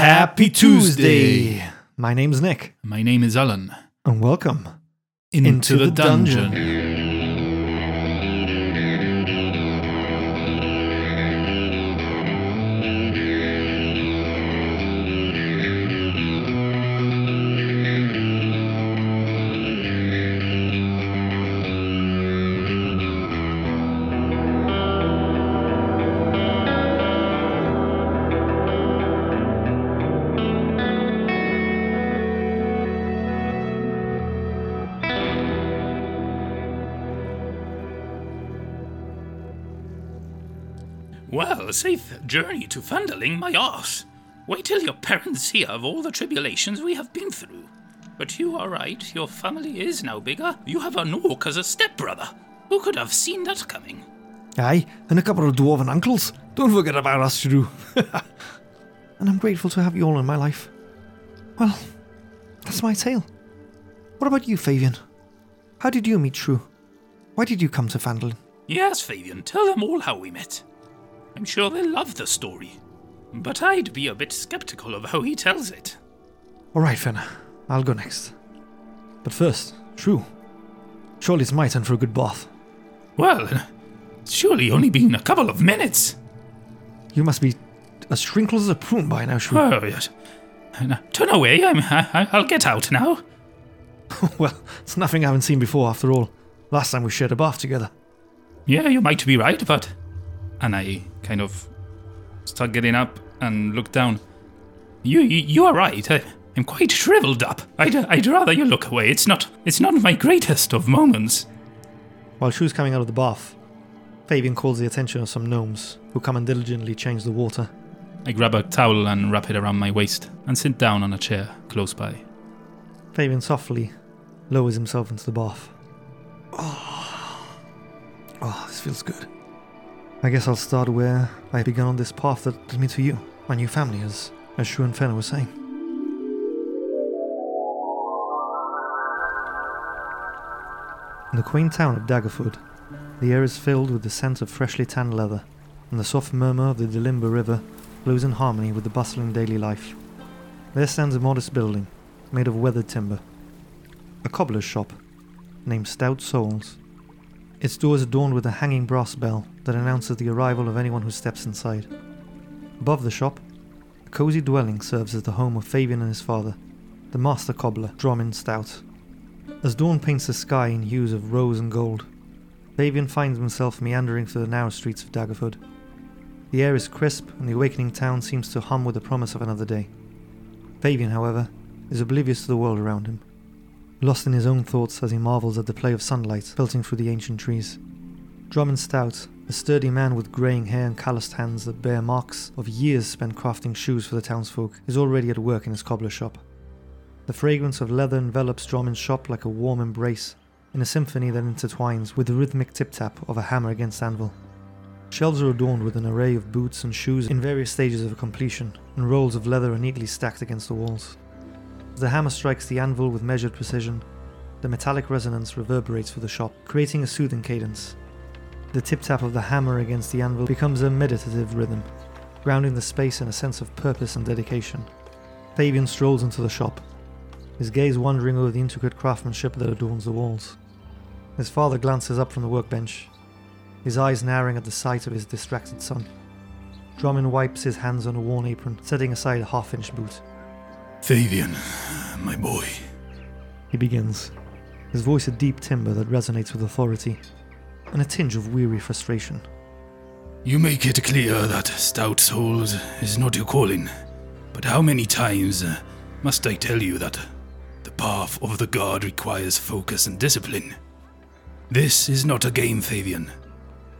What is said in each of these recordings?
Happy Tuesday! My name's Nick, My name is Alan. and welcome. Into, Into the, the dungeon. dungeon. Journey to Funderling, my arse. Wait till your parents hear of all the tribulations we have been through. But you are right, your family is now bigger. You have an orc as a stepbrother. Who could have seen that coming? Aye, and a couple of dwarven uncles. Don't forget about us, Shrew. and I'm grateful to have you all in my life. Well, that's my tale. What about you, Favian? How did you meet Shrew? Why did you come to Phandalin? Yes, Favian, tell them all how we met. I'm sure they'll love the story. But I'd be a bit skeptical of how he tells it. All right, Fenner. I'll go next. But first, Shrew. Surely it's my turn for a good bath. Well, it's surely only been a couple of minutes. You must be as shrinkled as a prune by now, Shrew. Oh, yes. Turn away, I'm, I, I'll get out now. well, it's nothing I haven't seen before, after all. Last time we shared a bath together. Yeah, you might be right, but. And I kind of start getting up and look down. You, you, you are right. I, I'm quite shriveled up. I'd, I'd rather you look away. It's not, it's not my greatest of moments. While Shrew's coming out of the bath, Favian calls the attention of some gnomes who come and diligently change the water. I grab a towel and wrap it around my waist and sit down on a chair close by. Favian softly lowers himself into the bath. Oh, oh this feels good. I guess I'll start where I began on this path that led me to you, my new family, as, as Shrew and Fenna were saying. In the quaint town of Daggerford, the air is filled with the scent of freshly tanned leather, and the soft murmur of the Delimbiyr River flows in harmony with the bustling daily life. There stands a modest building, made of weathered timber, a cobbler's shop, named Stout Souls. Its doors adorned with a hanging brass bell that announces the arrival of anyone who steps inside. Above the shop, a cozy dwelling serves as the home of Favian and his father, the master cobbler, Drummond Stout. As dawn paints the sky in hues of rose and gold, Favian finds himself meandering through the narrow streets of Daggerford. The air is crisp, and the awakening town seems to hum with the promise of another day. Favian, however, is oblivious to the world around him, lost in his own thoughts as he marvels at the play of sunlight filtering through the ancient trees. Drummond Stout, a sturdy man with greying hair and calloused hands that bear marks of years spent crafting shoes for the townsfolk, is already at work in his cobbler shop. The fragrance of leather envelops Drummond's shop like a warm embrace, in a symphony that intertwines with the rhythmic tip tap of a hammer against anvil. Shelves are adorned with an array of boots and shoes in various stages of completion, and rolls of leather are neatly stacked against the walls. The hammer strikes the anvil with measured precision, the metallic resonance reverberates through the shop, creating a soothing cadence. The tip tap of the hammer against the anvil becomes a meditative rhythm, grounding the space in a sense of purpose and dedication. Favian strolls into the shop, his gaze wandering over the intricate craftsmanship that adorns the walls. His father glances up from the workbench, his eyes narrowing at the sight of his distracted son. Drummond wipes his hands on a worn apron, setting aside a half inch boot. Favian, my boy. He begins, his voice a deep timbre that resonates with authority, and a tinge of weary frustration. You make it clear that stout souls is not your calling. But how many times uh, must I tell you that the path of the guard requires focus and discipline? This is not a game, Favian.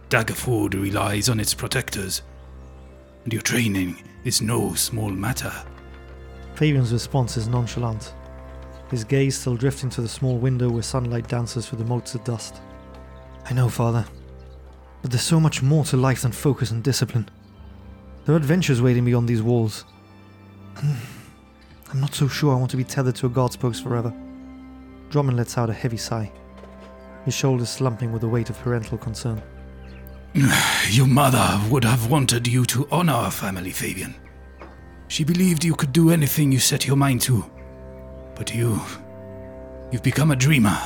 Daggerford relies on its protectors, and your training is no small matter. Favian's response is nonchalant, his gaze still drifting to the small window where sunlight dances through the motes of dust. I know, father, but there's so much more to life than focus and discipline. There are adventures waiting beyond these walls. I'm not so sure I want to be tethered to a god's post forever. Drummond lets out a heavy sigh, his shoulders slumping with the weight of parental concern. Your mother would have wanted you to honor our family, Favian. She believed you could do anything you set your mind to. But you. You've become a dreamer,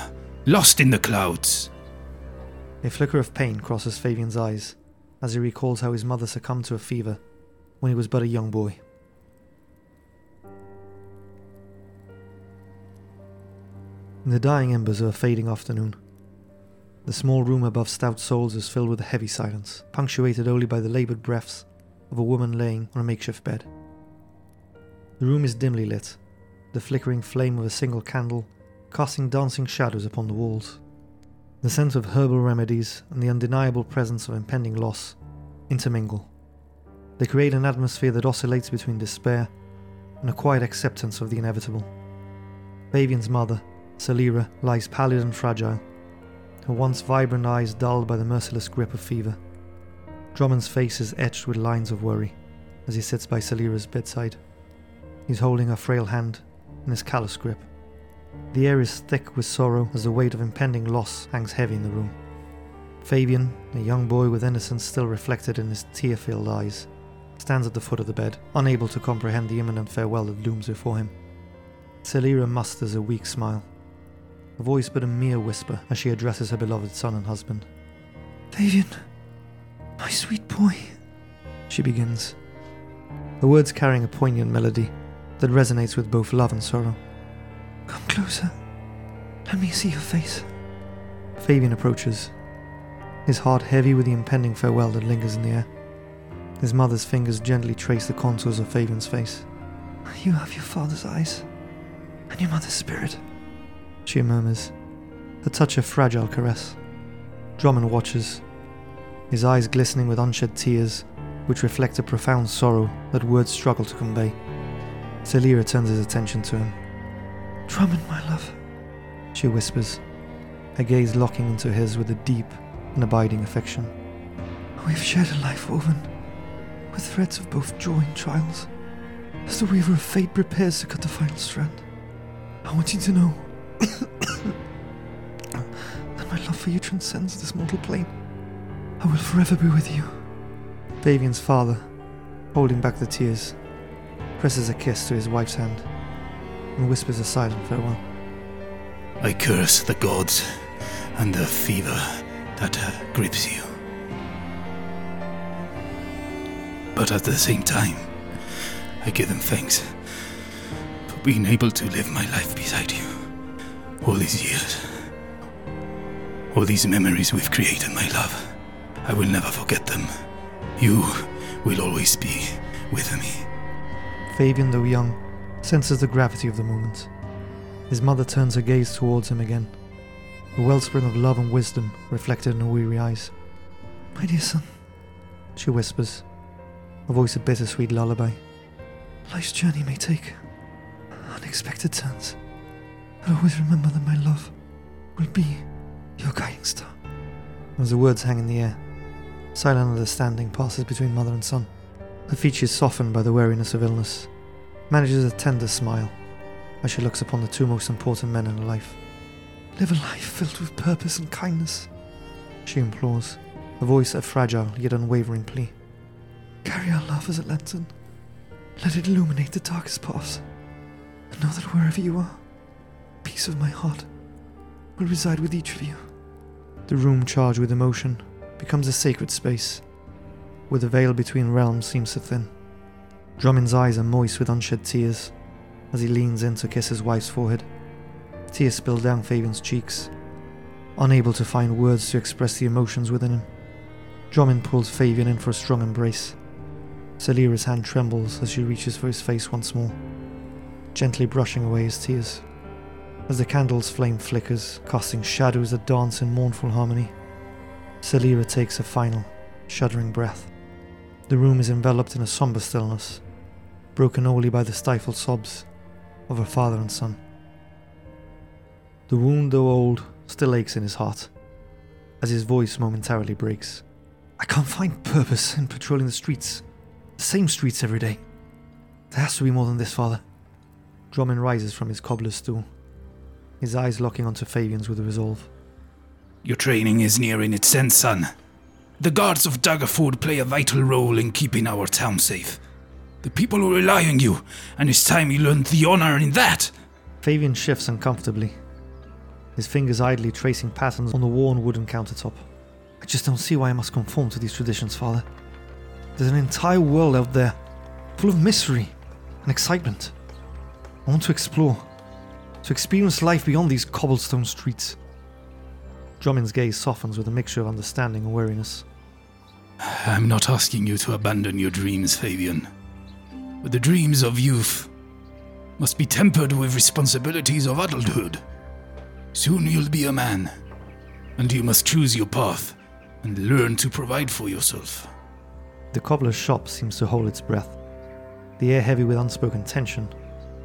lost in the clouds. A flicker of pain crosses Favian's eyes as he recalls how his mother succumbed to a fever when he was but a young boy. In the dying embers of a fading afternoon, the small room above Stout Souls is filled with a heavy silence, punctuated only by the laboured breaths of a woman laying on a makeshift bed. The room is dimly lit, the flickering flame of a single candle casting dancing shadows upon the walls. The scent of herbal remedies and the undeniable presence of impending loss intermingle. They create an atmosphere that oscillates between despair and a quiet acceptance of the inevitable. Favian's mother, Salira, lies pallid and fragile, her once vibrant eyes dulled by the merciless grip of fever. Drummond's face is etched with lines of worry as he sits by Salira's bedside. He's holding her frail hand in his callous grip. The air is thick with sorrow as the weight of impending loss hangs heavy in the room. Favian, a young boy with innocence still reflected in his tear filled eyes, stands at the foot of the bed, unable to comprehend the imminent farewell that looms before him. Celira musters a weak smile, a voice but a mere whisper as she addresses her beloved son and husband. Favian, my sweet boy, she begins, her words carrying a poignant melody that resonates with both love and sorrow. Come closer. Let me see your face. Favian approaches, his heart heavy with the impending farewell that lingers in the air. His mother's fingers gently trace the contours of Favian's face. You have your father's eyes and your mother's spirit, she murmurs, a touch of fragile caress. Drummond watches, his eyes glistening with unshed tears, which reflect a profound sorrow that words struggle to convey. Celia turns his attention to him. Drummond, my love, she whispers, her gaze locking into his with a deep and abiding affection. We've shared a life woven with threads of both joy and trials. As the weaver of fate prepares to cut the final strand, I want you to know that my love for you transcends this mortal plane. I will forever be with you. Favian's father, holding back the tears, presses a kiss to his wife's hand and whispers a silent farewell. I curse the gods and the fever that grips you. But at the same time, I give them thanks for being able to live my life beside you. All these years. All these memories we've created, my love. I will never forget them. You will always be with me. Favian, though young, senses the gravity of the moment. His mother turns her gaze towards him again, a wellspring of love and wisdom reflected in her weary eyes. My dear son, she whispers, a voice a bittersweet lullaby. Life's journey may take unexpected turns, but always remember that my love will be your guiding star. As the words hang in the air, silent understanding passes between mother and son. Her features softened by the weariness of illness, manages a tender smile as she looks upon the two most important men in her life. Live a life filled with purpose and kindness, she implores, a voice a fragile yet unwavering plea. Carry our love as a lantern. Let it illuminate the darkest paths. And know that wherever you are, peace of my heart will reside with each of you. The room charged with emotion becomes a sacred space, where the veil between realms seems to thin. Drummond's eyes are moist with unshed tears as he leans in to kiss his wife's forehead. Tears spill down Favian's cheeks, unable to find words to express the emotions within him. Drummond pulls Favian in for a strong embrace. Celira's hand trembles as she reaches for his face once more, gently brushing away his tears. As the candle's flame flickers, casting shadows that dance in mournful harmony, Celira takes a final, shuddering breath. The room is enveloped in a somber stillness, broken only by the stifled sobs of her father and son. The wound, though old, still aches in his heart, as his voice momentarily breaks. I can't find purpose in patrolling the streets, the same streets every day. There has to be more than this, father. Drummond rises from his cobbler's stool, his eyes locking onto Favian's with resolve. Your training is nearing its end, son. The guards of Daggerford play a vital role in keeping our town safe. The people will rely on you, and it's time you learned the honor in that. Favian shifts uncomfortably, his fingers idly tracing patterns on the worn wooden countertop. I just don't see why I must conform to these traditions, Father. There's an entire world out there, full of mystery and excitement. I want to explore, to experience life beyond these cobblestone streets. Drummond's gaze softens with a mixture of understanding and weariness. I'm not asking you to abandon your dreams, Favian. But the dreams of youth must be tempered with responsibilities of adulthood. Soon you'll be a man, and you must choose your path and learn to provide for yourself. The cobbler's shop seems to hold its breath, the air heavy with unspoken tension,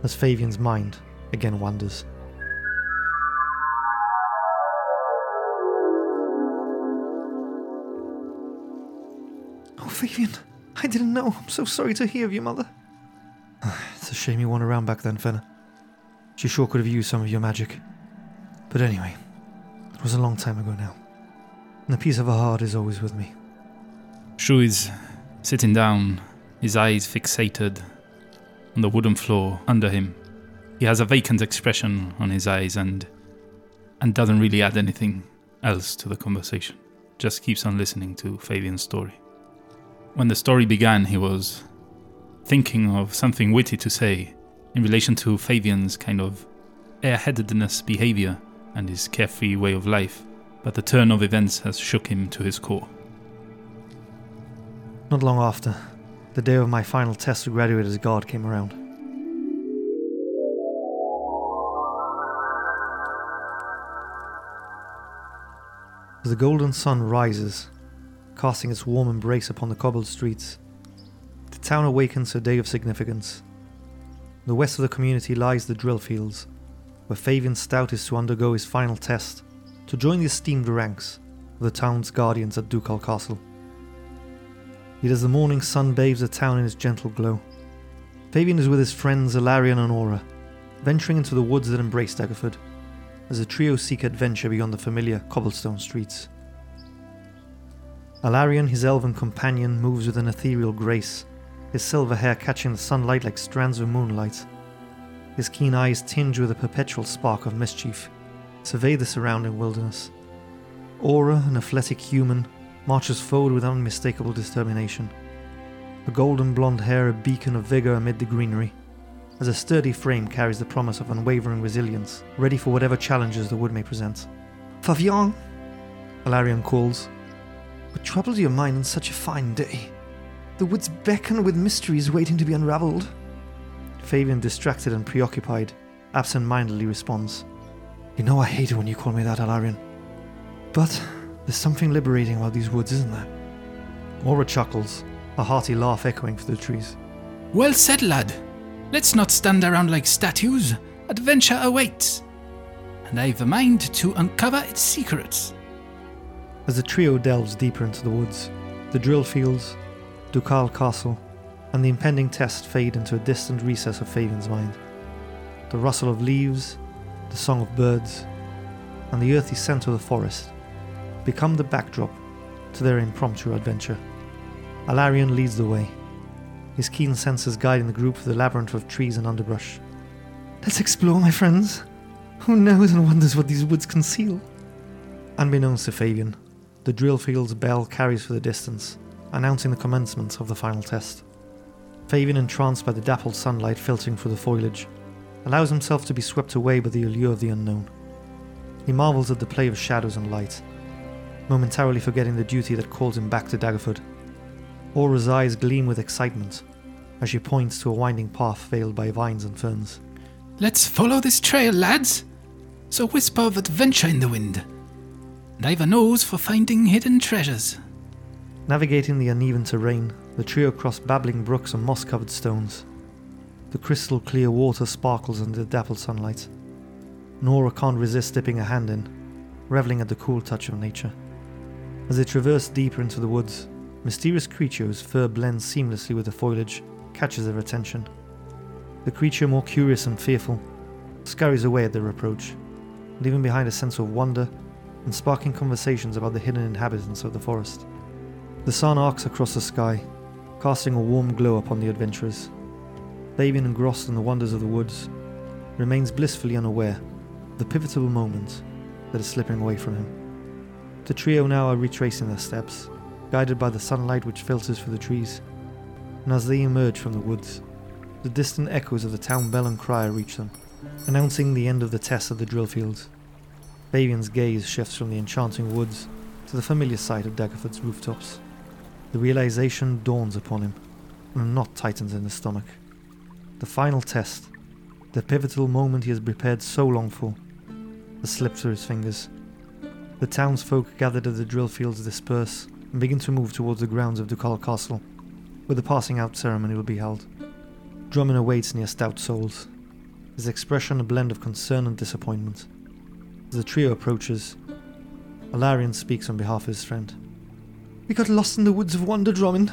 as Favian's mind again wanders. Favian, I didn't know. I'm so sorry to hear of your mother. it's a shame you weren't around back then, Fenner. She sure could have used some of your magic. But anyway, it was a long time ago now. And a piece of her heart is always with me. Shrew is sitting down, his eyes fixated on the wooden floor under him. He has a vacant expression on his eyes and and doesn't really add anything else to the conversation. Just keeps on listening to Favian's story. When the story began, he was thinking of something witty to say in relation to Favian's kind of airheadedness behavior and his carefree way of life, but the turn of events has shook him to his core. Not long after, the day of my final test to graduate as God came around. As the golden sun rises, casting its warm embrace upon the cobbled streets, the town awakens a day of significance. The west of the community lies the drill fields, where Favian Stout is to undergo his final test to join the esteemed ranks of the town's guardians at Ducal Castle. Yet as the morning sun bathes the town in its gentle glow, Favian is with his friends Alarion and Aura, venturing into the woods that embrace Daggerford, as the trio seek adventure beyond the familiar cobblestone streets. Alarion, his elven companion, moves with an ethereal grace, his silver hair catching the sunlight like strands of moonlight. His keen eyes tinge with a perpetual spark of mischief, survey the surrounding wilderness. Aura, an athletic human, marches forward with unmistakable determination. Her golden blonde hair a beacon of vigor amid the greenery, as a sturdy frame carries the promise of unwavering resilience, ready for whatever challenges the wood may present. Favian, Alarion calls. What troubles your mind on such a fine day? The woods beckon with mysteries waiting to be unraveled. Favian, distracted and preoccupied, absent mindedly responds. You know I hate it when you call me that, Alarion. But there's something liberating about these woods, isn't there? Aura chuckles, a hearty laugh echoing through the trees. Well said, lad. Let's not stand around like statues. Adventure awaits. And I've a mind to uncover its secrets. As the trio delves deeper into the woods, the drill fields, Ducal Castle, and the impending test fade into a distant recess of Favian's mind. The rustle of leaves, the song of birds, and the earthy scent of the forest become the backdrop to their impromptu adventure. Alarion leads the way, his keen senses guiding the group through the labyrinth of trees and underbrush. Let's explore, my friends. Who knows and wonders what these woods conceal? Unbeknownst to Favian, the drill field's bell carries for the distance, announcing the commencement of the final test. Favian, entranced by the dappled sunlight filtering through the foliage, allows himself to be swept away by the allure of the unknown. He marvels at the play of shadows and light, momentarily forgetting the duty that calls him back to Daggerford. Aura's eyes gleam with excitement as she points to a winding path veiled by vines and ferns. Let's follow this trail, lads. It's a whisper of adventure in the wind. And I've a nose for finding hidden treasures. Navigating the uneven terrain, the trio cross babbling brooks and moss covered stones. The crystal clear water sparkles under the dappled sunlight. Nora can't resist dipping a hand in, reveling at the cool touch of nature. As they traverse deeper into the woods, mysterious creature whose fur blends seamlessly with the foliage catches their attention. The creature, more curious and fearful, scurries away at their approach, leaving behind a sense of wonder and sparking conversations about the hidden inhabitants of the forest. The sun arcs across the sky, casting a warm glow upon the adventurers. Favian, engrossed in the wonders of the woods, remains blissfully unaware of the pivotal moment that is slipping away from him. The trio now are retracing their steps, guided by the sunlight which filters through the trees, and as they emerge from the woods, the distant echoes of the town bell and crier reach them, announcing the end of the test of the drill fields. Favian's gaze shifts from the enchanting woods to the familiar sight of Daggerford's rooftops. The realization dawns upon him, and a knot tightens in his stomach. The final test, the pivotal moment he has prepared so long for, has slipped through his fingers. The townsfolk gathered at the drill fields disperse and begin to move towards the grounds of Ducal Castle, where the passing out ceremony will be held. Drummond awaits near Stout Souls, his expression a blend of concern and disappointment. As the trio approaches, Alarion speaks on behalf of his friend. We got lost in the woods of Wonder, Drummond.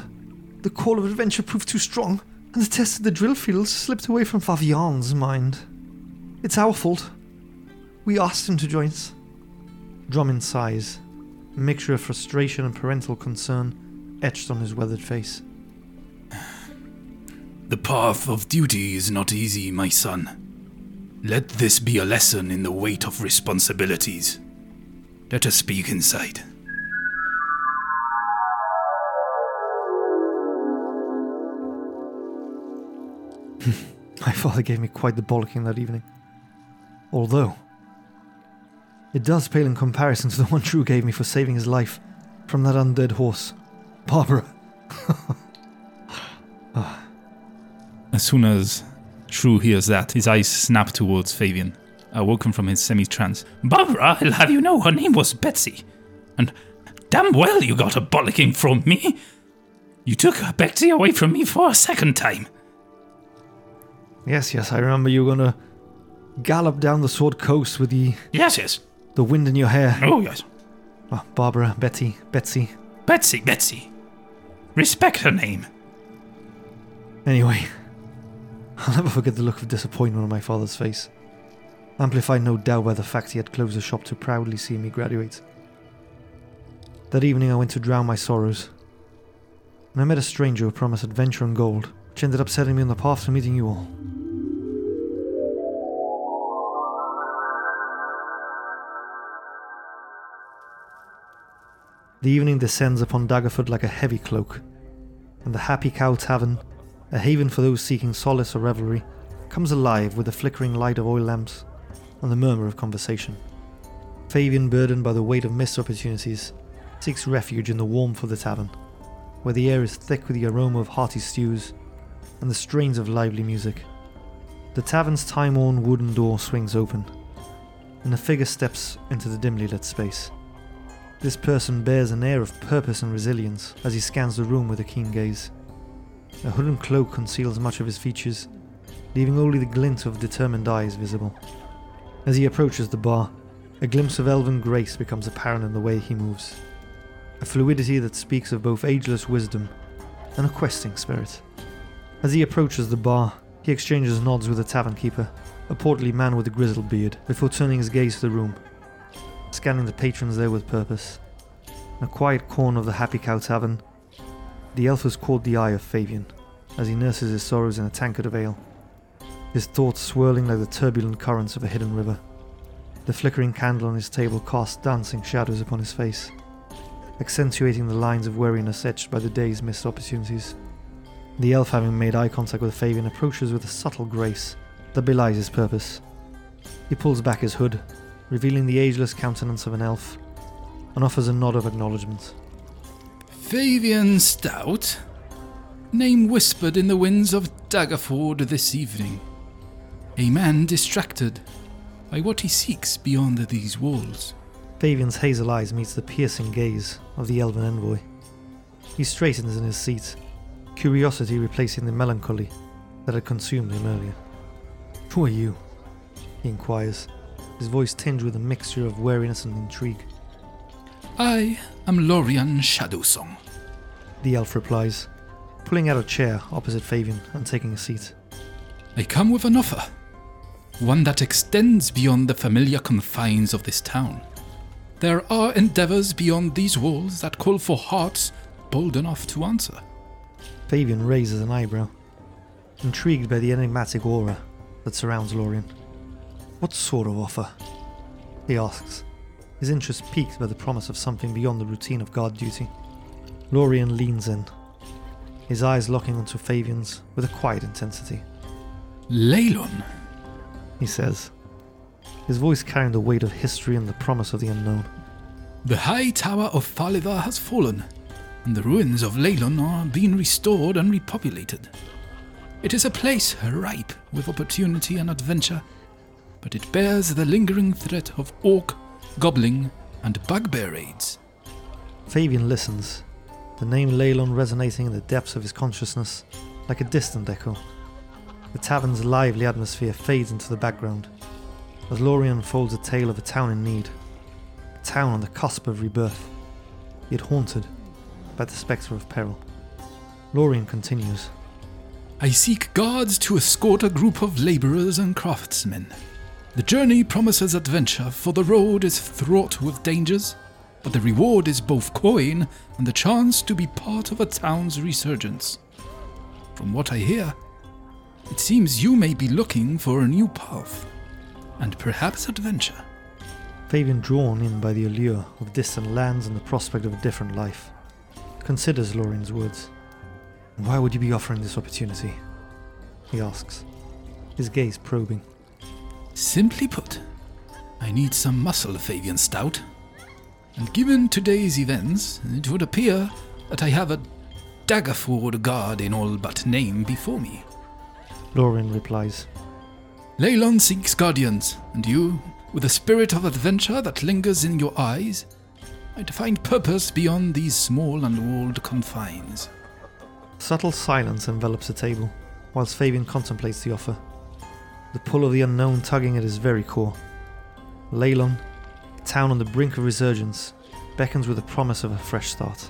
The call of adventure proved too strong, and the test of the drill fields slipped away from Favian's mind. It's our fault. We asked him to join us. Drummond sighs, a mixture of frustration and parental concern etched on his weathered face. The path of duty is not easy, my son. Let this be a lesson in the weight of responsibilities. Let us speak inside. My father gave me quite the bollocking that evening. Although, it does pale in comparison to the one Shrew gave me for saving his life from that undead horse. Barbara. As soon as Shrew hears that, his eyes snap towards Favian, awoken from his semi trance. Barbara, I'll have you know her name was Betsy. And damn well you got a bollocking from me. You took Betsy away from me for a second time. Yes, yes, I remember you were gonna gallop down the Sword Coast with the Yes, yes. the wind in your hair. Oh, yes. Oh, Barbara, Betty, Betsy. Betsy, Betsy. Respect her name. Anyway, I'll never forget the look of disappointment on my father's face, amplified no doubt by the fact he had closed the shop to proudly see me graduate. That evening I went to drown my sorrows, and I met a stranger who promised adventure and gold, which ended up setting me on the path to meeting you all. The evening descends upon Daggerford like a heavy cloak, and the Happy Cow Tavern, a haven for those seeking solace or revelry, comes alive with the flickering light of oil lamps and the murmur of conversation. Favian, burdened by the weight of missed opportunities, seeks refuge in the warmth of the tavern, where the air is thick with the aroma of hearty stews and the strains of lively music. The tavern's time worn wooden door swings open, and a figure steps into the dimly lit space. This person bears an air of purpose and resilience as he scans the room with a keen gaze. A hood and cloak conceals much of his features, leaving only the glint of determined eyes visible. As he approaches the bar, a glimpse of elven grace becomes apparent in the way he moves. A fluidity that speaks of both ageless wisdom and a questing spirit. As he approaches the bar, he exchanges nods with the tavern keeper, a portly man with a grizzled beard, before turning his gaze to the room, scanning the patrons there with purpose. In a quiet corner of the Happy Cow Tavern, the elf has caught the eye of Favian as he nurses his sorrows in a tankard of ale, his thoughts swirling like the turbulent currents of a hidden river. The flickering candle on his table casts dancing shadows upon his face, accentuating the lines of weariness etched by the day's missed opportunities. The elf, having made eye contact with Favian, approaches with a subtle grace that belies his purpose. He pulls back his hood, revealing the ageless countenance of an elf, and offers a nod of acknowledgement. Favian Stout. Name whispered in the winds of Daggerford this evening. A man distracted by what he seeks beyond these walls. Favian's hazel eyes meets the piercing gaze of the elven envoy. He straightens in his seat, curiosity replacing the melancholy that had consumed him earlier. Who are you? he inquires, his voice tinged with a mixture of wariness and intrigue. I am Lorian Shadowsong. The elf replies, pulling out a chair opposite Favian and taking a seat. I come with an offer. One that extends beyond the familiar confines of this town. There are endeavors beyond these walls that call for hearts bold enough to answer. Favian raises an eyebrow, intrigued by the enigmatic aura that surrounds Lorien. What sort of offer? He asks, his interest piqued by the promise of something beyond the routine of guard duty. Lorien leans in, his eyes locking onto Favian's with a quiet intensity. Leilon, He says, his voice carrying the weight of history and the promise of the unknown. the high tower of Thalivar has fallen, and the ruins of Leilon are being restored and repopulated. It is a place ripe with opportunity and adventure, but it bears the lingering threat of orc, goblin, and bugbear raids. Fabian listens, the name Leilon resonating in the depths of his consciousness like a distant echo. The tavern's lively atmosphere fades into the background as Lorien unfolds a tale of a town in need, a town on the cusp of rebirth, yet haunted by the spectre of peril. Lorien continues. I seek guards to escort a group of laborers and craftsmen. The journey promises adventure, for the road is fraught with dangers, but the reward is both coin and the chance to be part of a town's resurgence. From what I hear, it seems you may be looking for a new path, and perhaps adventure. Favian, drawn in by the allure of distant lands and the prospect of a different life, considers Lorien's words. Why would you be offering this opportunity? He asks, his gaze probing. Simply put, I need some muscle, Favian Stout. And given today's events, it would appear that I have a Daggerford guard in all but name before me. Lorien replies, Leilon seeks guardians, and you, with a spirit of adventure that lingers in your eyes, might find purpose beyond these small and walled confines. Subtle silence envelops the table, whilst Favian contemplates the offer. The pull of the unknown tugging at his very core. Leilon, a town on the brink of resurgence, beckons with the promise of a fresh start.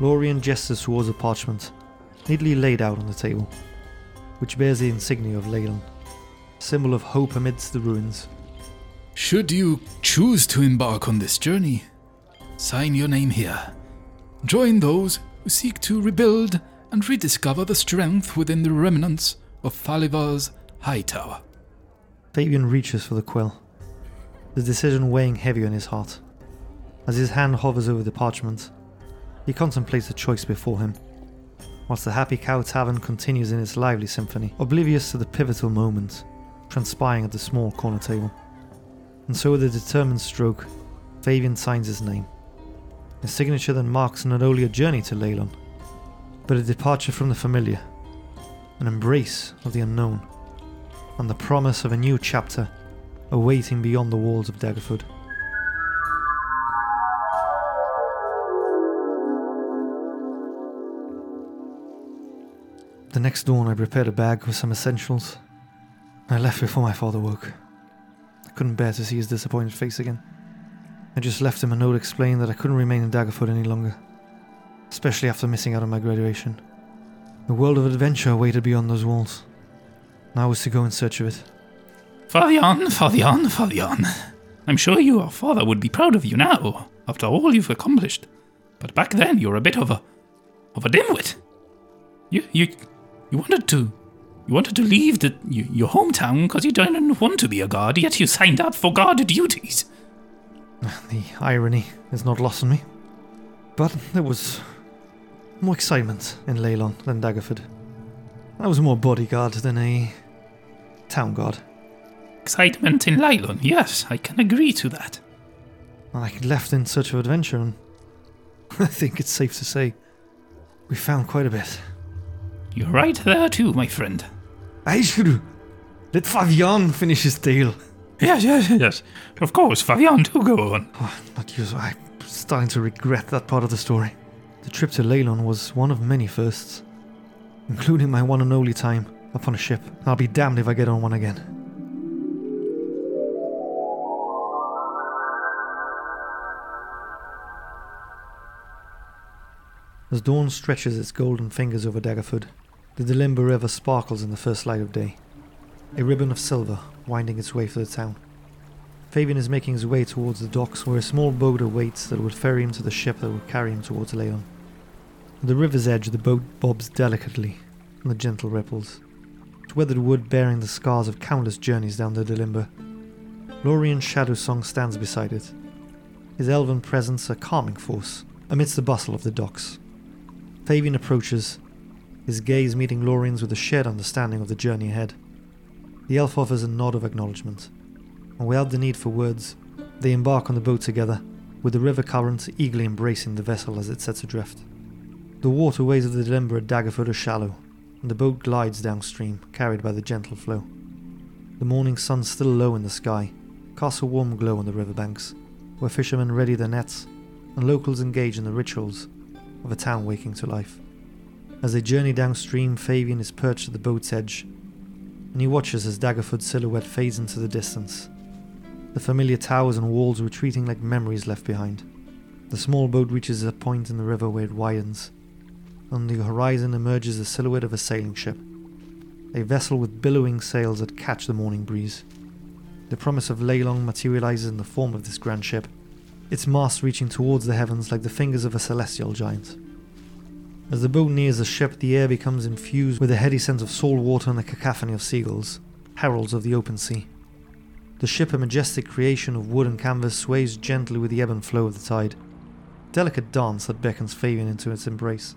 Lorian gestures towards a parchment, neatly laid out on the table, which bears the insignia of Leilon, symbol of hope amidst the ruins. Should you choose to embark on this journey, sign your name here. Join those who seek to rebuild and rediscover the strength within the remnants of Thalivar's High Tower. Favian reaches for the quill, the decision weighing heavy on his heart. As his hand hovers over the parchment, he contemplates the choice before him, whilst the Happy Cow Tavern continues in its lively symphony, oblivious to the pivotal moment transpiring at the small corner table. And so, with a determined stroke, Favian signs his name. A signature that marks not only a journey to Leilon, but a departure from the familiar, an embrace of the unknown and the promise of a new chapter awaiting beyond the walls of Daggerford. The next dawn, I prepared a bag with some essentials. I left before my father woke. I couldn't bear to see his disappointed face again. I just left him a note explaining that I couldn't remain in Daggerford any longer, especially after missing out on my graduation. The world of adventure awaited beyond those walls. I was to go in search of it. Favian, Favian, Favian. I'm sure your father would be proud of you now, after all you've accomplished. But back then you were a bit of a of a dimwit. You you you wanted to you wanted to leave the, you, your hometown because you didn't want to be a guard, yet you signed up for guard duties. The irony is not lost on me. But there was more excitement in Leilon than Daggerford. I was more bodyguard than a town guard. Excitement in Leilon, yes, I can agree to that. I left in search of adventure, and I think it's safe to say we found quite a bit. You're right there too, my friend. I should let Favian finish his tale. Yes, yes, yes. Of course, Favian, do go on. Oh, not you. I'm starting to regret that part of the story. The trip to Leilon was one of many firsts, including my one and only time upon a ship. I'll be damned if I get on one again. As dawn stretches its golden fingers over Daggerford, the Delimbiyr River sparkles in the first light of day, a ribbon of silver winding its way through the town. Favian is making his way towards the docks where a small boat awaits that would ferry him to the ship that would carry him towards Leilon. At the river's edge, the boat bobs delicately on the gentle ripples, weathered wood bearing the scars of countless journeys down the Delimbiyr. Lorien's shadow song stands beside it, his elven presence a calming force amidst the bustle of the docks. Favian approaches, his gaze meeting Lorien's with a shared understanding of the journey ahead. The elf offers a nod of acknowledgement, and without the need for words, they embark on the boat together, with the river current eagerly embracing the vessel as it sets adrift. The waterways of the Delimbiyr at Daggerford are shallow, and the boat glides downstream, carried by the gentle flow. The morning sun still low in the sky casts a warm glow on the riverbanks, where fishermen ready their nets and locals engage in the rituals of a town waking to life. As they journey downstream, Favian is perched at the boat's edge, and he watches as Daggerford's silhouette fades into the distance, the familiar towers and walls retreating like memories left behind. The small boat reaches a point in the river where it widens. On the horizon emerges the silhouette of a sailing ship, a vessel with billowing sails that catch the morning breeze. The promise of Leilon materializes in the form of this grand ship, its mast reaching towards the heavens like the fingers of a celestial giant. As the boat nears the ship, the air becomes infused with a heady sense of salt water and the cacophony of seagulls, heralds of the open sea. The ship, a majestic creation of wood and canvas, sways gently with the ebb and flow of the tide, delicate dance that beckons Favian into its embrace.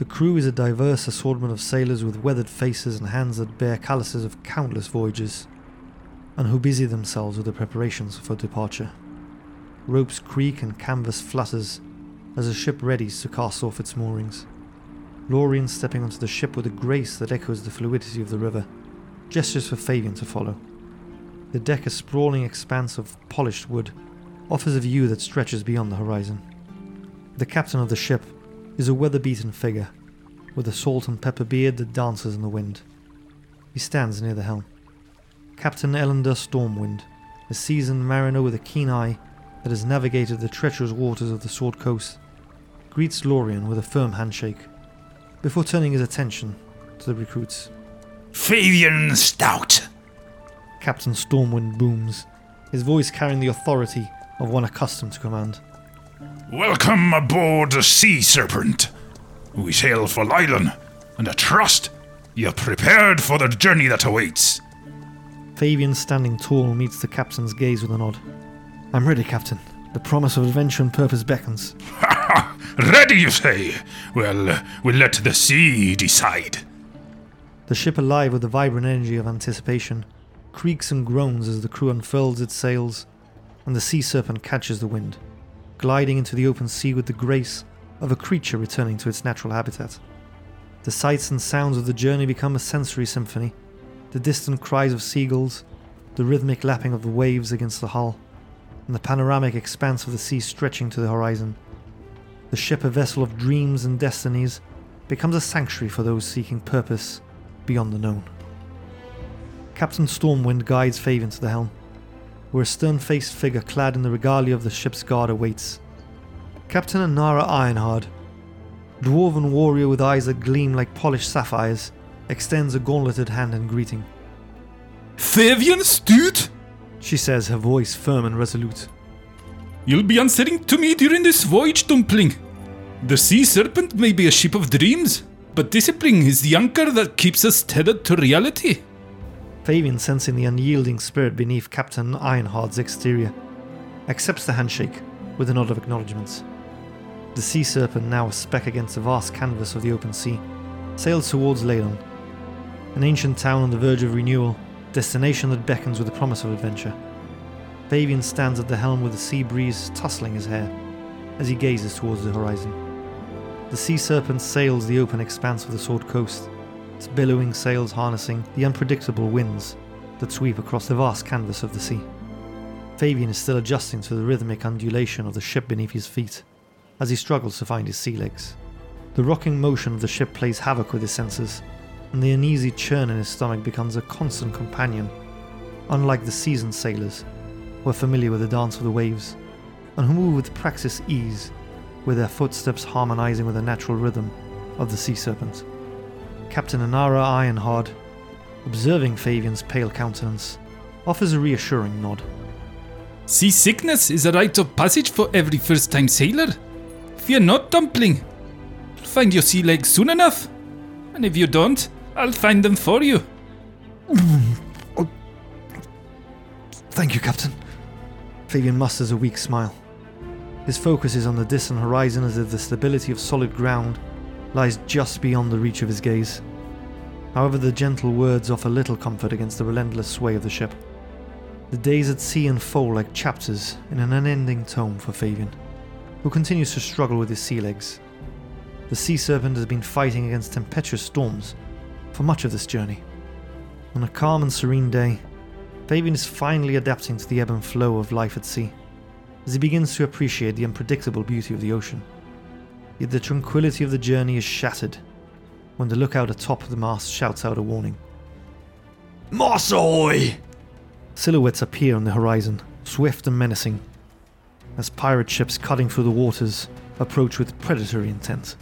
The crew is a diverse assortment of sailors with weathered faces and hands that bear calluses of countless voyages, and who busy themselves with the preparations for departure. Ropes creak and canvas flutters as the ship readies to cast off its moorings. Lorien stepping onto the ship with a grace that echoes the fluidity of the river, gestures for Favian to follow. The deck, a sprawling expanse of polished wood, offers a view that stretches beyond the horizon. The captain of the ship is a weather beaten figure, with a salt and pepper beard that dances in the wind. He stands near the helm. Captain Elander Stormwind, a seasoned mariner with a keen eye that has navigated the treacherous waters of the Sword Coast, greets Lorien with a firm handshake, before turning his attention to the recruits. Favian Stout! Captain Stormwind booms, his voice carrying the authority of one accustomed to command. Welcome aboard the Sea Serpent. We sail for Leilon, and I trust you're prepared for the journey that awaits. Favian, standing tall, meets the captain's gaze with a nod. I'm ready, Captain. The promise of adventure and purpose beckons. Ha ha! Ready, you say? Well, we'll let the sea decide. The ship, alive with the vibrant energy of anticipation, creaks and groans as the crew unfurls its sails, and the sea serpent catches the wind, gliding into the open sea with the grace of a creature returning to its natural habitat. The sights and sounds of the journey become a sensory symphony the distant cries of seagulls, the rhythmic lapping of the waves against the hull, and the panoramic expanse of the sea stretching to the horizon. The ship, a vessel of dreams and destinies, becomes a sanctuary for those seeking purpose beyond the known. Captain Stormwind guides Favian to the helm, where a stern faced figure clad in the regalia of the ship's guard awaits. Captain Anara Ironhard, dwarven warrior with eyes that gleam like polished sapphires, extends a gauntleted hand in greeting. Favian Stout? She says, her voice firm and resolute. You'll be answering to me during this voyage, Dumpling. The Sea Serpent may be a ship of dreams, but discipline is the anchor that keeps us tethered to reality. Favian, sensing the unyielding spirit beneath Captain Ironheart's exterior, accepts the handshake with a nod of acknowledgement. The sea serpent, now a speck against the vast canvas of the open sea, sails towards Leilon, an ancient town on the verge of renewal, destination that beckons with the promise of adventure. Favian stands at the helm with the sea breeze tussling his hair as he gazes towards the horizon. The sea serpent sails the open expanse of the Sword Coast, its billowing sails harnessing the unpredictable winds that sweep across the vast canvas of the sea. Favian is still adjusting to the rhythmic undulation of the ship beneath his feet as he struggles to find his sea legs. The rocking motion of the ship plays havoc with his senses, and the uneasy churn in his stomach becomes a constant companion. Unlike the seasoned sailors, who are familiar with the dance of the waves, and who move with practiced ease, with their footsteps harmonizing with the natural rhythm of the sea serpent. Captain Anara Ironhard, observing Favian's pale countenance, offers a reassuring nod. Seasickness is a rite of passage for every first time sailor. Fear not, Dumpling. find your sea legs soon enough. And if you don't, I'll find them for you. Oh. Thank you, Captain. Favian musters a weak smile. His focus is on the distant horizon as if the stability of solid ground lies just beyond the reach of his gaze. However, the gentle words offer little comfort against the relentless sway of the ship. The days at sea unfold like chapters in an unending tome for Favian, who continues to struggle with his sea legs. The sea serpent has been fighting against tempestuous storms for much of this journey. On a calm and serene day, Favian is finally adapting to the ebb and flow of life at sea, as he begins to appreciate the unpredictable beauty of the ocean. Yet the tranquility of the journey is shattered when the lookout atop the mast shouts out a warning. Moss! Silhouettes appear on the horizon, swift and menacing, as pirate ships cutting through the waters approach with predatory intent.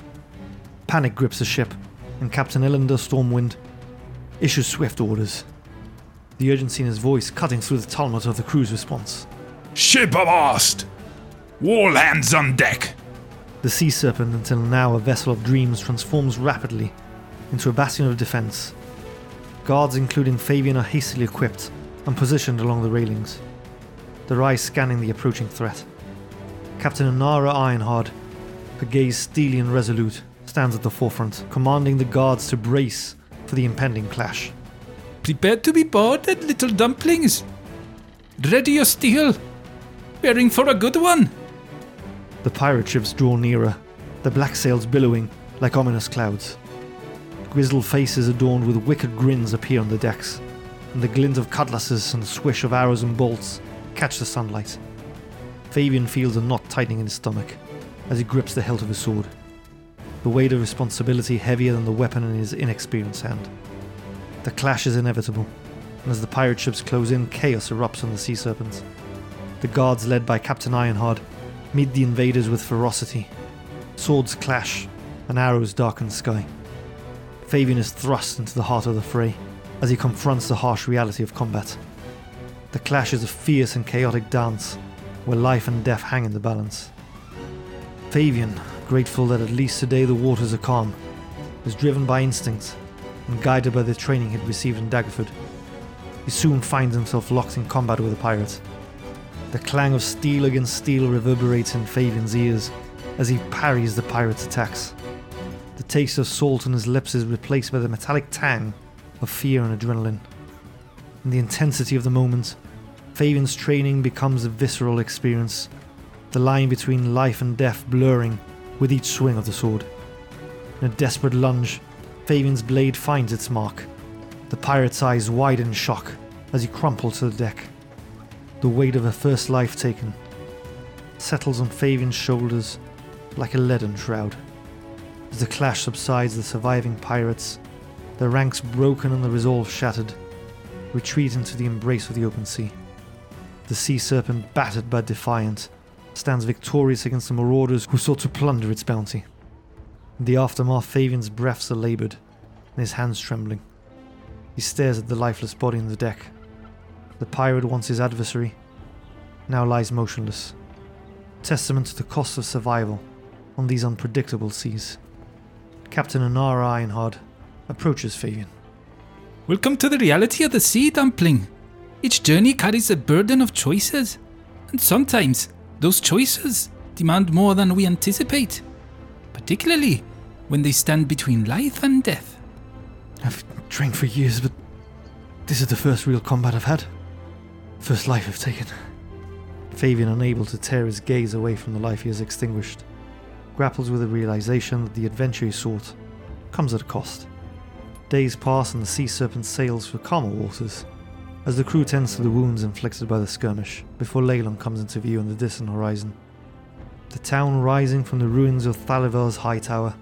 Panic grips the ship, and Captain Ellender Stormwind issues swift orders. The urgency in his voice cutting through the tumult of the crew's response. Ship abast! All hands on deck! The Sea Serpent, until now a vessel of dreams, transforms rapidly into a bastion of defense. Guards, including Favian, are hastily equipped and positioned along the railings, their eyes scanning the approaching threat. Captain Anara Ironhard, her gaze steely and resolute, stands at the forefront, commanding the guards to brace for the impending clash. Prepare to be boarded, little dumplings. Ready your steel. Bearing for a good one. The pirate ships draw nearer, their black sails billowing like ominous clouds. Grizzled faces adorned with wicked grins appear on the decks, and the glint of cutlasses and the swish of arrows and bolts catch the sunlight. Favian feels a knot tightening in his stomach as he grips the hilt of his sword, the weight of responsibility heavier than the weapon in his inexperienced hand. The clash is inevitable, and as the pirate ships close in, chaos erupts on the Sea Serpents. The guards, led by Captain Ironhard, meet the invaders with ferocity. Swords clash, and arrows darken the sky. Favian is thrust into the heart of the fray as he confronts the harsh reality of combat. The clash is a fierce and chaotic dance where life and death hang in the balance. Favian, grateful that at least today the waters are calm, is driven by instinct and guided by the training he'd received in Daggerford. He soon finds himself locked in combat with a pirate. The clang of steel against steel reverberates in Favian's ears as he parries the pirate's attacks. The taste of salt on his lips is replaced by the metallic tang of fear and adrenaline. In the intensity of the moment, Favian's training becomes a visceral experience, the line between life and death blurring with each swing of the sword. In a desperate lunge, Favian's blade finds its mark. The pirate's eyes widen in shock as he crumples to the deck. The weight of her first life taken settles on Favian's shoulders like a leaden shroud. As the clash subsides, the surviving pirates, their ranks broken and the resolve shattered, retreat into the embrace of the open sea. The sea serpent, battered but defiant, stands victorious against the marauders who sought to plunder its bounty. In the aftermath, Favian's breaths are laboured and his hands trembling. He stares at the lifeless body on the deck. The pirate, once his adversary, now lies motionless, testament to the cost of survival on these unpredictable seas. Captain Anara Ironhard approaches Favian. Welcome to the reality of the sea, dumpling. Each journey carries a burden of choices, and sometimes those choices demand more than we anticipate, particularly when they stand between life and death. I've trained for years, but this is the first real combat I've had. First life I've taken. Favian, unable to tear his gaze away from the life he has extinguished, grapples with the realization that the adventure he sought comes at a cost. Days pass and the sea serpent sails for calmer waters, as the crew tends to the wounds inflicted by the skirmish before Leilon comes into view on the distant horizon. The town rising from the ruins of Thalivar's high tower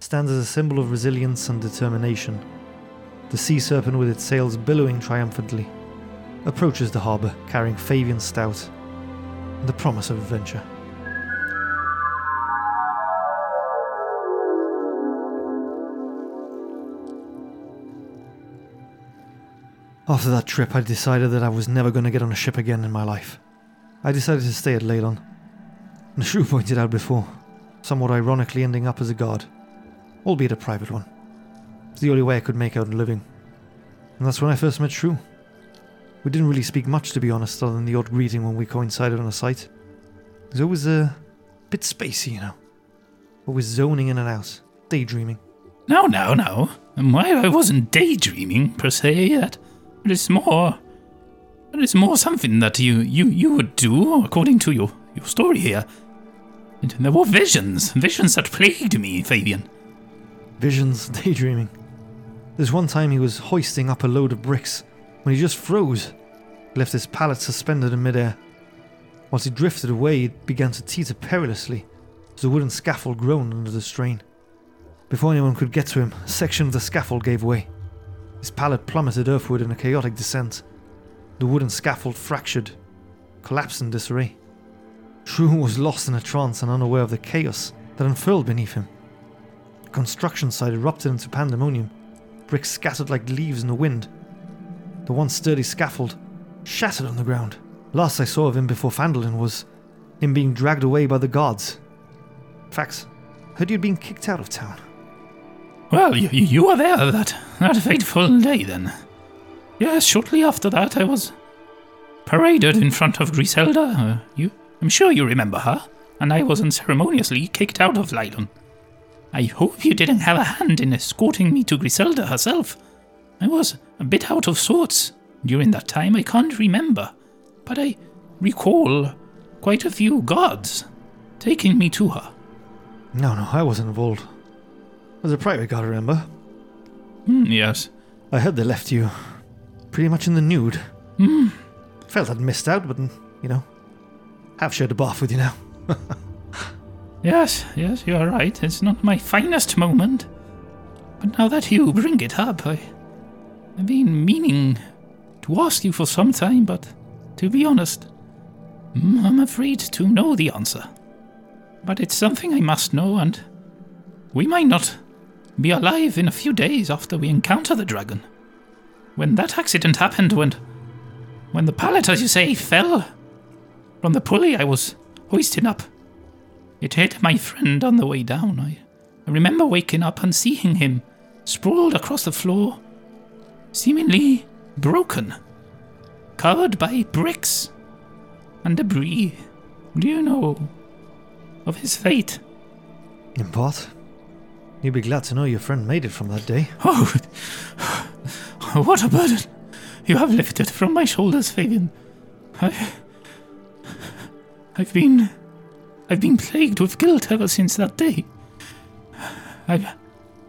stands as a symbol of resilience and determination. The sea serpent, with its sails billowing triumphantly, approaches the harbour carrying Favian Stout and the promise of adventure. After that trip, I decided that I was never going to get on a ship again in my life. I decided to stay at Leilon. And shrew pointed out before, somewhat ironically ending up as a guard. albeit a private one. It's the only way I could make out a living. And that's when I first met Shrew. We didn't really speak much, to be honest, other than the odd greeting when we coincided on a site. It was always a bit spacey, you know. Always zoning in and out, daydreaming. No, no, no. And why I wasn't daydreaming per se. That it is more. It is more something that you you you would do according to your your story here. And there were visions, visions that plagued me, Favian. Visions, daydreaming. There's one time he was hoisting up a load of bricks when he just froze, left his pallet suspended in midair. Once he drifted away, it began to teeter perilously as the wooden scaffold groaned under the strain. Before anyone could get to him, a section of the scaffold gave way. His pallet plummeted earthward in a chaotic descent. The wooden scaffold fractured, collapsed in disarray. Shrew was lost in a trance and unaware of the chaos that unfurled beneath him. The construction site erupted into pandemonium, bricks scattered like leaves in the wind. The once sturdy scaffold shattered on the ground. Last I saw of him before Phandalin was him being dragged away by the guards. Facts. Heard you'd been kicked out of town. Well, you, you were there that, that fateful day then. Yes, shortly after that I was paraded in front of Griselda. Uh, you, I'm sure you remember her. And I was unceremoniously kicked out of Leilon. I hope you didn't have a hand in escorting me to Griselda herself. I was a bit out of sorts during that time, I can't remember. But I recall quite a few guards taking me to her. No, no, I wasn't involved. It was a private guard, remember? Hmm, yes. I heard they left you pretty much in the nude. Hmm. Felt I'd missed out, but, you know, have shared a bath with you now. Yes, yes, you are right. It's not my finest moment. But now that you bring it up, I, I've been meaning to ask you for some time, but to be honest, mm, I'm afraid to know the answer. But it's something I must know, and we might not be alive in a few days after we encounter the dragon. When that accident happened, when when the pallet, as you say, fell from the pulley I was hoisting up, it hit my friend on the way down. I, I remember waking up and seeing him sprawled across the floor, seemingly broken, covered by bricks and debris. Do you know of his fate? In part. You'd be glad to know your friend made it from that day. Oh, what a burden you have lifted from my shoulders, Favian. I, I've been, I've been plagued with guilt ever since that day. I,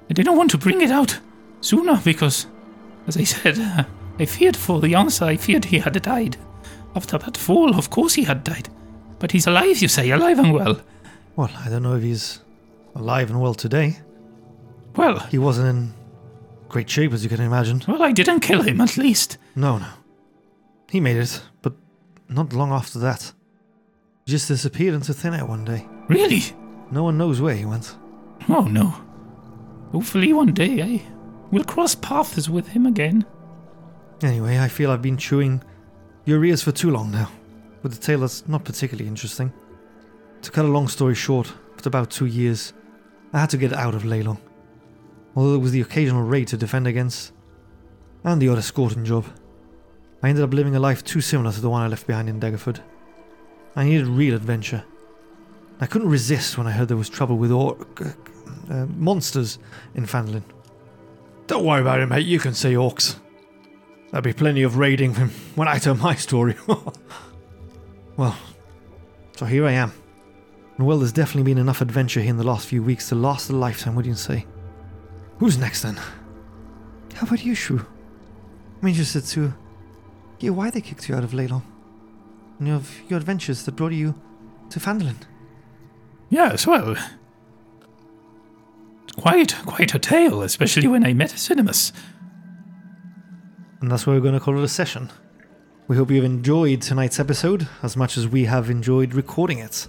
I didn't want to bring it out sooner because, as I said, I feared for the answer. I feared he had died. After that fall, of course he had died. But he's alive, you say, alive and well. Well, I don't know if he's alive and well today. Well, He wasn't in great shape, as you can imagine. well, I didn't kill him, at least. No, no. He made it, but not long after that. He just disappeared into thin air one day. Really? No one knows where he went. Oh no. Hopefully one day I will cross paths with him again. Anyway, I feel I've been chewing your ears for too long now, with a tale that's not particularly interesting. To cut a long story short, after about two years, I had to get out of Leilon. Although there was the occasional raid to defend against, and the odd escorting job, I ended up living a life too similar to the one I left behind in Daggerford. I needed real adventure. I couldn't resist when I heard there was trouble with or- uh, monsters in Phandalin. Don't worry about it, mate. You can see orcs. There'll be plenty of raiding when I tell my story. well, so here I am. And well, there's definitely been enough adventure here in the last few weeks to last a lifetime, wouldn't you say? Who's next then? How about you, Shu? I'm interested to hear why they kicked you out of Leilon. And of your adventures that brought you to Phandalin. Yes, well. Quite, quite a tale, especially when I met Cinemas. And that's why we're going to call it a session. We hope you've enjoyed tonight's episode as much as we have enjoyed recording it.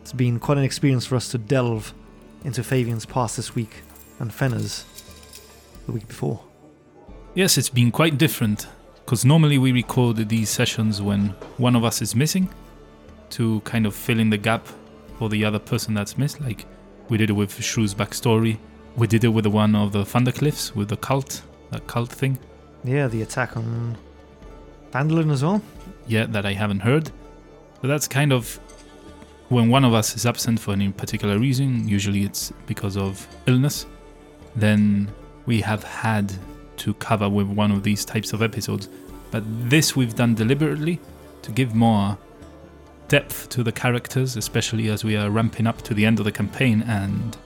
It's been quite an experience for us to delve into Favian's past this week and Fenner's the week before. Yes, it's been quite different, because normally we record these sessions when one of us is missing to kind of fill in the gap for the other person that's missed, like we did it with Shrew's backstory We did it with the one of the Thundercliffs with the cult, that cult thing. Yeah, the attack on Phandalin as well. Yeah, that I haven't heard. But that's kind of when one of us is absent for any particular reason, usually it's because of illness, then we have had to cover with one of these types of episodes. But this we've done deliberately to give more depth to the characters, especially as we are ramping up to the end of the campaign and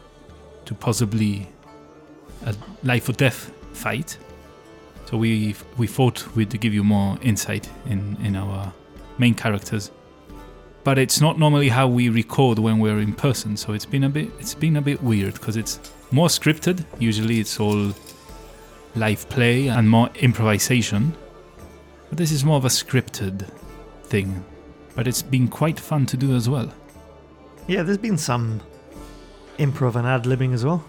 to possibly a life or death fight. So we we thought we'd give you more insight in, in our main characters. But it's not normally how we record when we're in person, so it's been a bit it's been a bit weird because it's more scripted. Usually it's all live play and more improvisation. But this is more of a scripted thing. But it's been quite fun to do as well. Yeah, there's been some improv and ad libbing as well.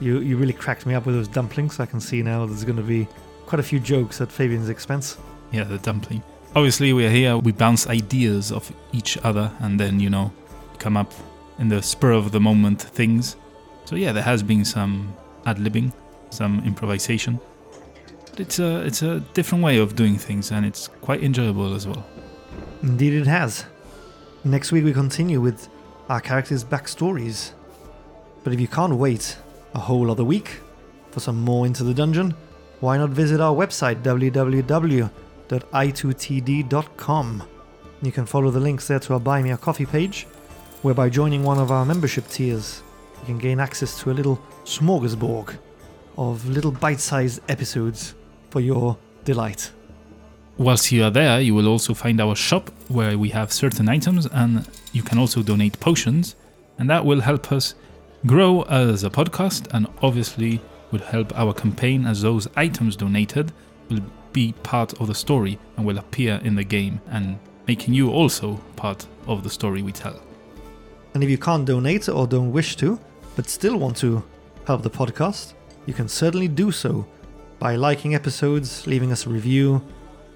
You you really cracked me up with those dumplings. I can see now there's going to be quite a few jokes at Favian's expense. Yeah, the dumpling. Obviously, we're here, we bounce ideas off each other and then, you know, come up in the spur of the moment things. So, yeah, there has been some ad libbing, some improvisation. But it's a, it's a different way of doing things and it's quite enjoyable as well. Indeed, it has. Next week we continue with our characters' backstories. But if you can't wait a whole other week for some more Into the Dungeon, why not visit our website www.i2td.com? You can follow the links there to our Buy Me a Coffee page, where by joining one of our membership tiers, you can gain access to a little smorgasbord of little bite sized episodes for your delight. Whilst you are there, you will also find our shop where we have certain items and you can also donate potions, and that will help us grow as a podcast and obviously would help our campaign as those items donated will be part of the story and will appear in the game and making you also part of the story we tell. And if you can't donate or don't wish to, but still want to help the podcast, you can certainly do so by liking episodes, leaving us a review,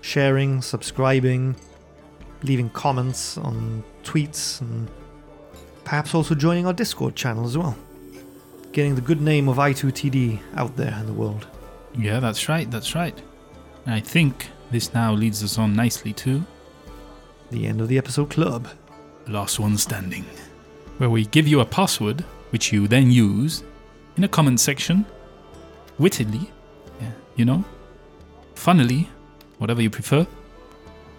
sharing, subscribing, leaving comments on tweets, and perhaps also joining our Discord channel as well. Getting the good name of I2TD out there in the world. Yeah, that's right, that's right. I think this now leads us on nicely to The end of the episode club. Last One Standing, where we give you a password which you then use in a comment section, wittily, yeah, you know, funnily, whatever you prefer.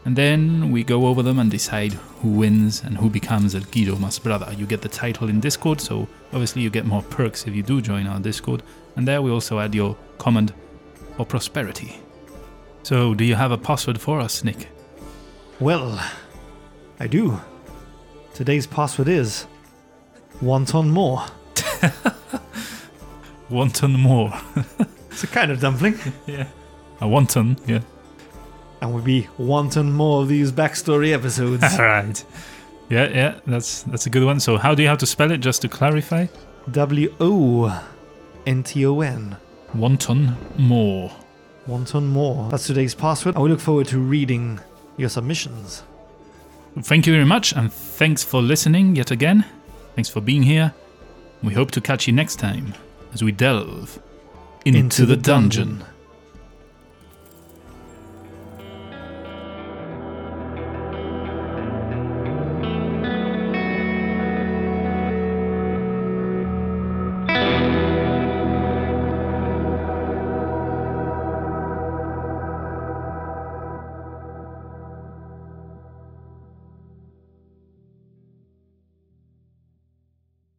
And then we go over them and decide who wins and who becomes El Guido Mas brother. You get the title in Discord, so obviously you get more perks if you do join our Discord. And there we also add your command or prosperity. So, do you have a password for us, Nick? Well, I do. Today's password is Wonton More. Wonton more. It's a kind of dumpling. yeah. A wonton, yeah. And we'll be wanting more of these backstory episodes. All right. Yeah, yeah, that's that's a good one. So, how do you have to spell it, just to clarify? W O N T O N. Wonton more. Wanton more. That's today's password. I will look forward to reading your submissions. Thank you very much, and thanks for listening yet again. Thanks for being here. We hope to catch you next time as we delve into, the, dungeon.